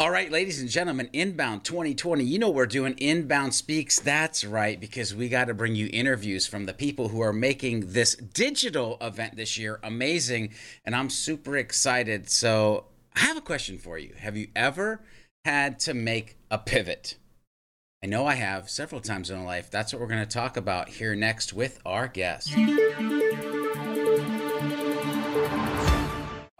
All right, ladies and gentlemen, Inbound 2020. You know we're doing Inbound Speaks. That's right, because we got to bring you interviews from the people who are making this digital event this year amazing. And I'm super excited. So I have a question for you. Have you ever had to make a pivot? I know I have several times in my life. That's what we're going to talk about here next with our guest.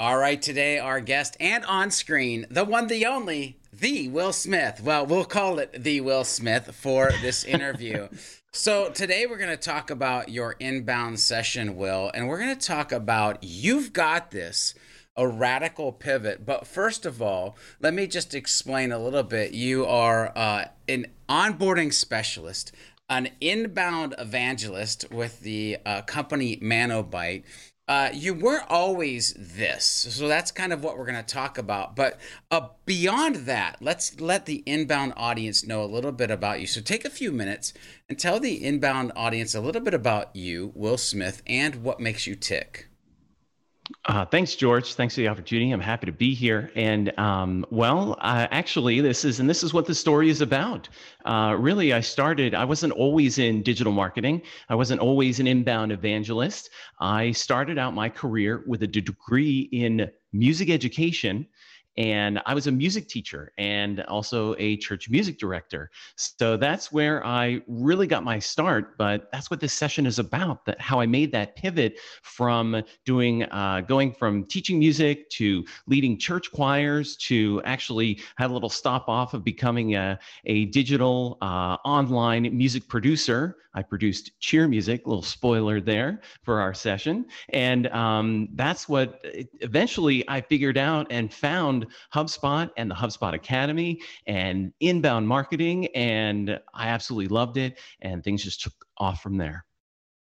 All right, today our guest and on screen, the one, the only, the Will Smith. Well, we'll call it the Will Smith for this interview. so today we're going to talk about your inbound session, Will, and we're going to talk about you've got this a radical pivot. But first of all, let me just explain a little bit. You are uh, an onboarding specialist, an inbound evangelist with the uh, company Manobyte uh, you weren't always this. So that's kind of what we're going to talk about. But uh, beyond that, let's let the inbound audience know a little bit about you. So take a few minutes and tell the inbound audience a little bit about you, Will Smith, and what makes you tick. Uh, thanks, George. Thanks for the opportunity. I'm happy to be here. And um, well, uh, actually, this is and this is what the story is about. Uh, really, I started. I wasn't always in digital marketing. I wasn't always an inbound evangelist. I started out my career with a degree in music education and I was a music teacher and also a church music director. So that's where I really got my start. But that's what this session is about. That how I made that pivot from doing uh, going from teaching music to leading church choirs to actually had a little stop off of becoming a, a digital uh, online music producer. I produced cheer music, little spoiler there for our session. And um, that's what eventually I figured out and found HubSpot and the HubSpot Academy and inbound marketing. And I absolutely loved it. And things just took off from there.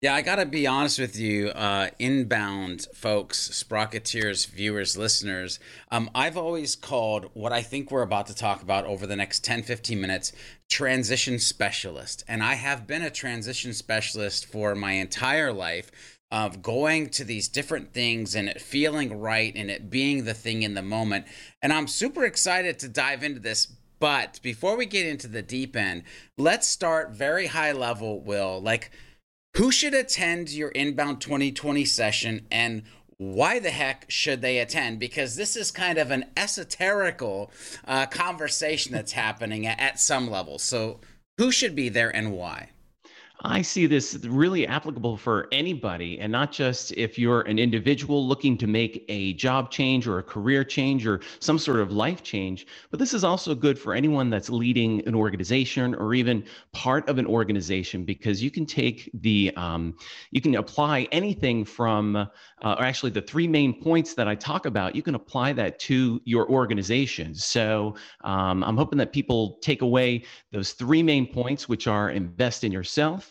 Yeah, I got to be honest with you, uh, inbound folks, Sprocketeers, viewers, listeners. Um, I've always called what I think we're about to talk about over the next 10, 15 minutes transition specialist. And I have been a transition specialist for my entire life of going to these different things and it feeling right and it being the thing in the moment. And I'm super excited to dive into this. But before we get into the deep end, let's start very high level, Will. Like, who should attend your inbound 2020 session and why the heck should they attend? Because this is kind of an esoterical uh, conversation that's happening at, at some level. So, who should be there and why? I see this really applicable for anybody, and not just if you're an individual looking to make a job change or a career change or some sort of life change, but this is also good for anyone that's leading an organization or even part of an organization because you can take the, um, you can apply anything from, uh, or actually the three main points that I talk about, you can apply that to your organization. So um, I'm hoping that people take away those three main points, which are invest in yourself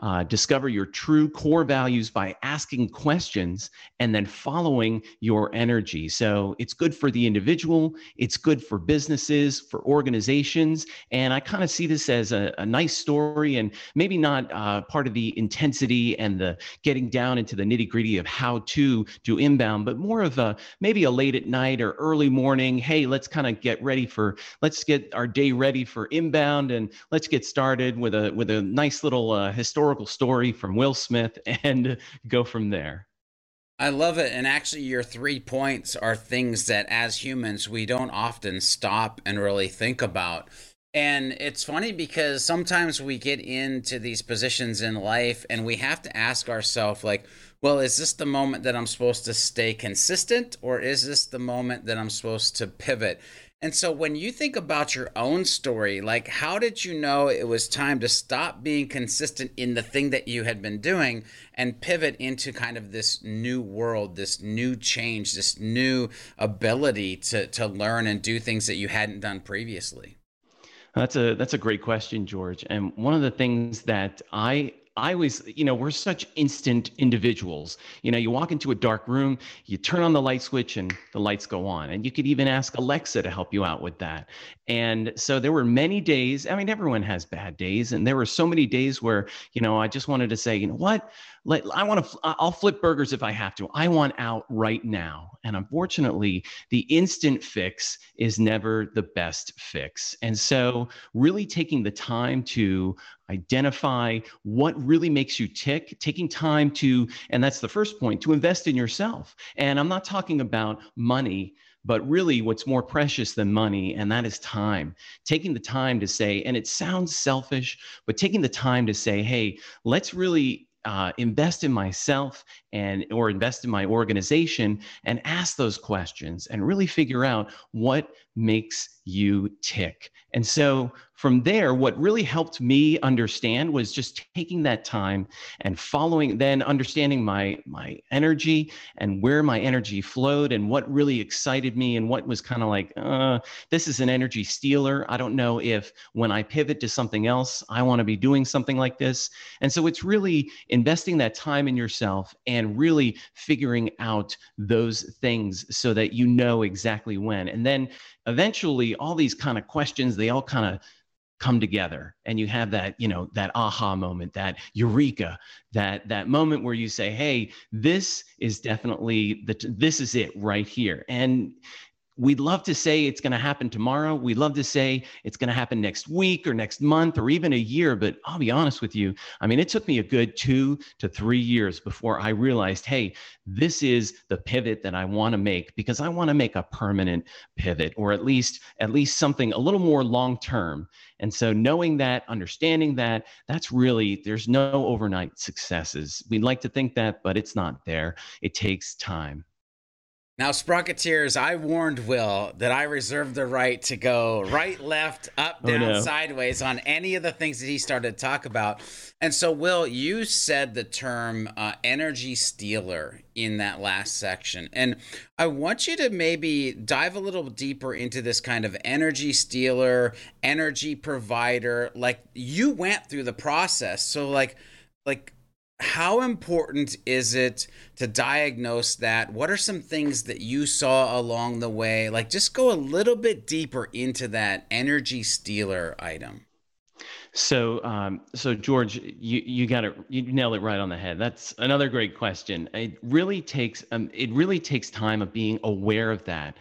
uh, discover your true core values by asking questions and then following your energy. So it's good for the individual, it's good for businesses, for organizations. And I kind of see this as a, a, nice story and maybe not uh, part of the intensity and the getting down into the nitty gritty of how to do inbound, but more of a maybe a late at night or early morning. Hey, let's kind of get ready for, let's get our day ready for inbound and let's get started with a, with a nice little uh, historical historical story from Will Smith and go from there. I love it. And actually, your three points are things that as humans, we don't often stop and really think about. And it's funny because sometimes we get into these positions in life and we have to ask ourselves, like, well, is this the moment that I'm supposed to stay consistent or is this the moment that I'm supposed to pivot? And so when you think about your own story, like how did you know it was time to stop being consistent in the thing that you had been doing and pivot into kind of this new world, this new change, this new ability to to learn and do things that you hadn't done previously? That's a that's a great question, George. And one of the things that I I always, you know, we're such instant individuals. You know, you walk into a dark room, you turn on the light switch, and the lights go on. And you could even ask Alexa to help you out with that. And so there were many days. I mean, everyone has bad days, and there were so many days where, you know, I just wanted to say, you know what? Let I want to I'll flip burgers if I have to. I want out right now. And unfortunately, the instant fix is never the best fix. And so, really taking the time to identify what really makes you tick, taking time to, and that's the first point, to invest in yourself. And I'm not talking about money but really what's more precious than money and that is time taking the time to say and it sounds selfish but taking the time to say hey let's really uh, invest in myself and or invest in my organization and ask those questions and really figure out what makes you tick. And so from there, what really helped me understand was just taking that time and following, then understanding my my energy and where my energy flowed and what really excited me and what was kind of like, uh, this is an energy stealer. I don't know if when I pivot to something else, I want to be doing something like this. And so it's really investing that time in yourself and really figuring out those things so that you know exactly when. And then eventually all these kind of questions, they all kind of come together and you have that you know that aha moment that eureka that that moment where you say hey this is definitely the this is it right here. And we'd love to say it's going to happen tomorrow. We'd love to say it's going to happen next week or next month or even a year. But I'll be honest with you. I mean, it took me a good two to three years before I realized, hey, this is the pivot that I want to make because I want to make a permanent pivot or at least at least something a little more long term. And so knowing that, understanding that, that's really there's no overnight successes. We'd like to think that, but it's not there. It takes time. Now, Sprocketeers, I warned Will that I reserved the right to go right, left, up, oh, down, oh, no. sideways on any of the things that he started to talk about. And so, Will, you said the term uh, energy stealer in that last section. And I want you to maybe dive a little deeper into this kind of energy stealer, energy provider. Like you went through the process. So, like, like, how important is it to diagnose that? What are some things that you saw along the way? Like, just go a little bit deeper into that energy stealer item. So, um, so George, you you got it. You nailed it right on the head. That's another great question. It really takes um, it really takes time of being aware of that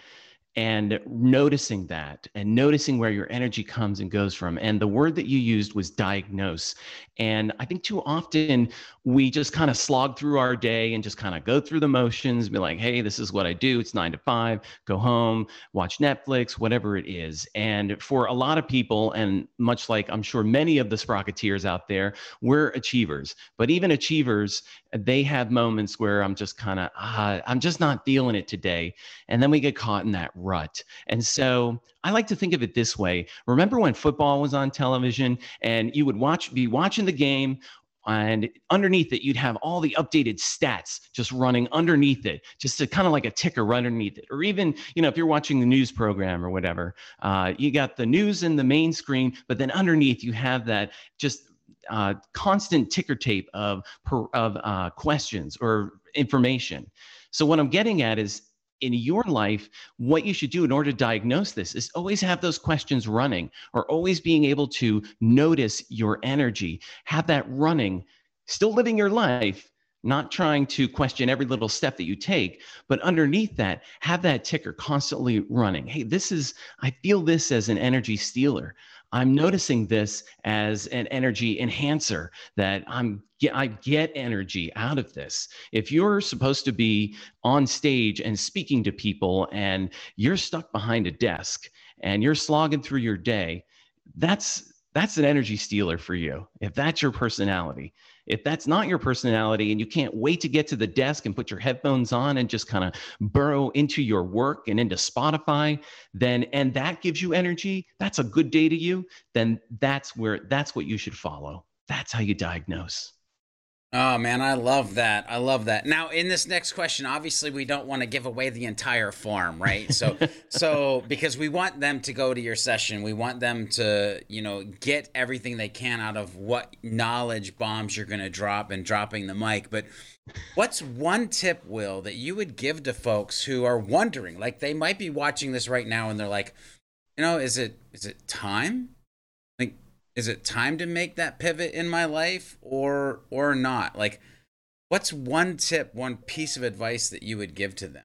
and noticing that and noticing where your energy comes and goes from. And the word that you used was diagnose. And I think too often we just kind of slog through our day and just kind of go through the motions, be like, hey, this is what I do. It's nine to five, go home, watch Netflix, whatever it is. And for a lot of people, and much like I'm sure many of the Sprocketeers out there, we're achievers. But even achievers, they have moments where I'm just kind of, ah, I'm just not feeling it today. And then we get caught in that rut. And so I like to think of it this way. Remember when football was on television and you would watch be watching the game and underneath it you'd have all the updated stats just running underneath it just to kind of like a ticker underneath it or even you know if you're watching the news program or whatever uh, you got the news in the main screen but then underneath you have that just uh, constant ticker tape of of uh, questions or information so what i'm getting at is in your life, what you should do in order to diagnose this is always have those questions running or always being able to notice your energy, have that running, still living your life, not trying to question every little step that you take, but underneath that, have that ticker constantly running. Hey, this is, I feel this as an energy stealer. I'm noticing this as an energy enhancer that I'm I get energy out of this. If you're supposed to be on stage and speaking to people and you're stuck behind a desk and you're slogging through your day, that's that's an energy stealer for you. If that's your personality. If that's not your personality and you can't wait to get to the desk and put your headphones on and just kind of burrow into your work and into Spotify, then and that gives you energy, that's a good day to you, then that's where that's what you should follow. That's how you diagnose. Oh man, I love that. I love that. Now, in this next question, obviously we don't want to give away the entire farm, right? So so because we want them to go to your session, we want them to, you know, get everything they can out of what knowledge bombs you're going to drop and dropping the mic, but what's one tip, Will, that you would give to folks who are wondering, like they might be watching this right now and they're like, you know, is it is it time? Is it time to make that pivot in my life or or not like what's one tip, one piece of advice that you would give to them?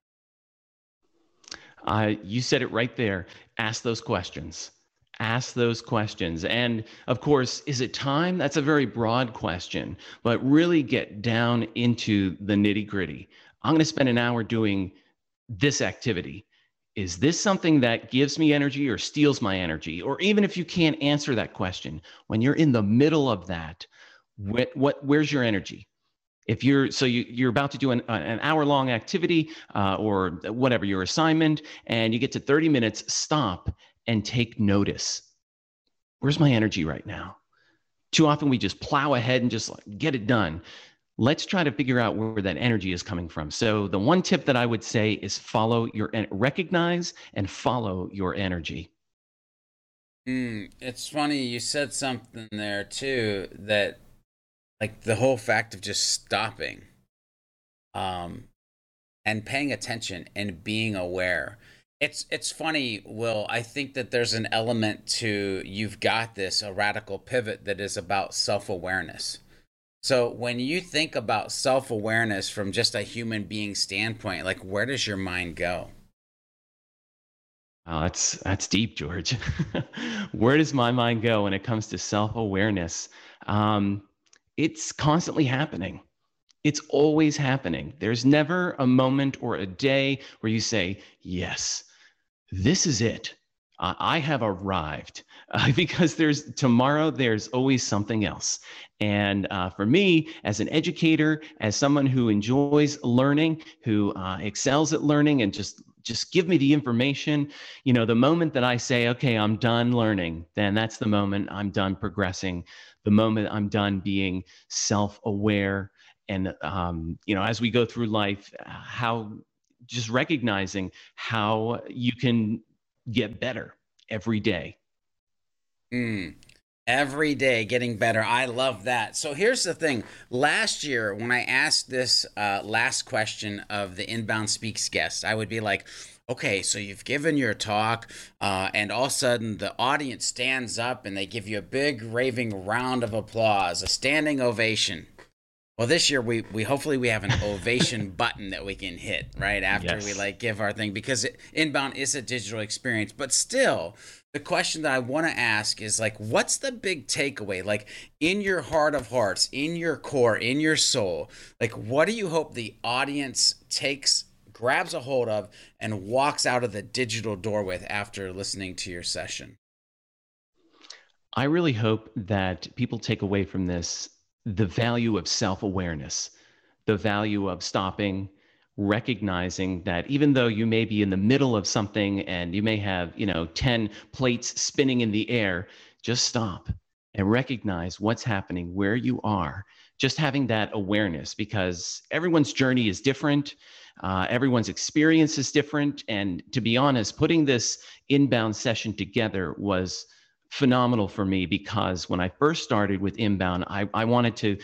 Uh, you said it right there. Ask those questions. Ask those questions. And of course, is it time? That's a very broad question, but really get down into the nitty gritty. I'm going to spend an hour doing this activity. Is this something that gives me energy or steals my energy? Or even if you can't answer that question, when you're in the middle of that, what, what where's your energy? if you're so you, you're about to do an, an hour long activity uh, or whatever your assignment and you get to 30 minutes stop and take notice where's my energy right now too often we just plow ahead and just get it done let's try to figure out where that energy is coming from. So the one tip that i would say is follow your recognize and follow your energy. Mm, it's funny you said something there too that like the whole fact of just stopping um and paying attention and being aware. It's it's funny will i think that there's an element to you've got this a radical pivot that is about self-awareness so when you think about self-awareness from just a human being standpoint like where does your mind go Oh, that's that's deep, George. Where does my mind go when it comes to self-awareness? Um, it's constantly happening. It's always happening. There's never a moment or a day where you say, Yes, this is it. I have arrived uh, because there's tomorrow, there's always something else. And uh, for me, as an educator, as someone who enjoys learning, who uh, excels at learning, and just just give me the information, you know, the moment that I say, okay, I'm done learning, then that's the moment I'm done progressing the moment I'm done being self aware. And, um, you know, as we go through life, how just recognizing how you can get better every day. Mm, every day getting better. I love that. So here's the thing. Last year, when I asked this uh, last question of the inbound speaks guest, I would be like, okay, so you've given your talk, uh, and all of a sudden the audience stands up and they give you a big raving round of applause, a standing ovation. Well, this year we we hopefully we have an ovation button that we can hit right after yes. we like give our thing because it, inbound is a digital experience, but still the question that I want to ask is like, what's the big takeaway? Like in your heart of hearts, in your core, in your soul, like what do you hope the audience takes grabs a hold of, and walks out of the digital door with after listening to your session? I really hope that people take away from this the value of self awareness, the value of stopping, recognizing that even though you may be in the middle of something and you may have, you know, 10 plates spinning in the air, just stop and recognize what's happening where you are. Just having that awareness because everyone's journey is different. Uh, everyone's experience is different. And to be honest, putting this inbound session together was phenomenal for me because when I first started with inbound, I, I wanted to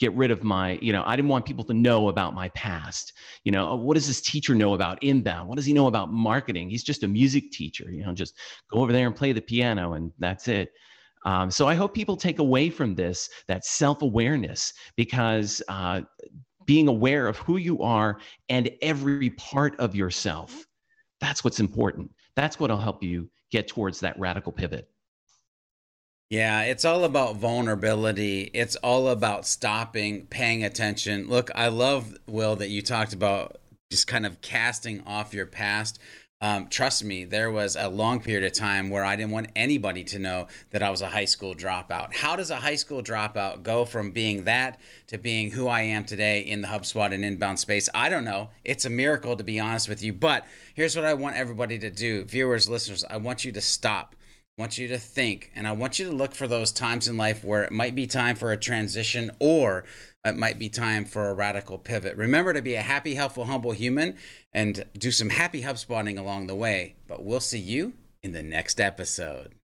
get rid of my, you know, I didn't want people to know about my past. You know, oh, what does this teacher know about inbound? What does he know about marketing? He's just a music teacher, you know, just go over there and play the piano and that's it. Um, so I hope people take away from this that self awareness because uh, being aware of who you are and every part of yourself. That's what's important. That's what'll help you get towards that radical pivot. Yeah, it's all about vulnerability. It's all about stopping, paying attention. Look, I love, Will, that you talked about just kind of casting off your past um, trust me, there was a long period of time where I didn't want anybody to know that I was a high school dropout. How does a high school dropout go from being that to being who I am today in the HubSpot and inbound space? I don't know. It's a miracle, to be honest with you. But here's what I want everybody to do viewers, listeners, I want you to stop. I want you to think, and I want you to look for those times in life where it might be time for a transition or it might be time for a radical pivot. Remember to be a happy, helpful, humble human and do some happy HubSpotting along the way. But we'll see you in the next episode.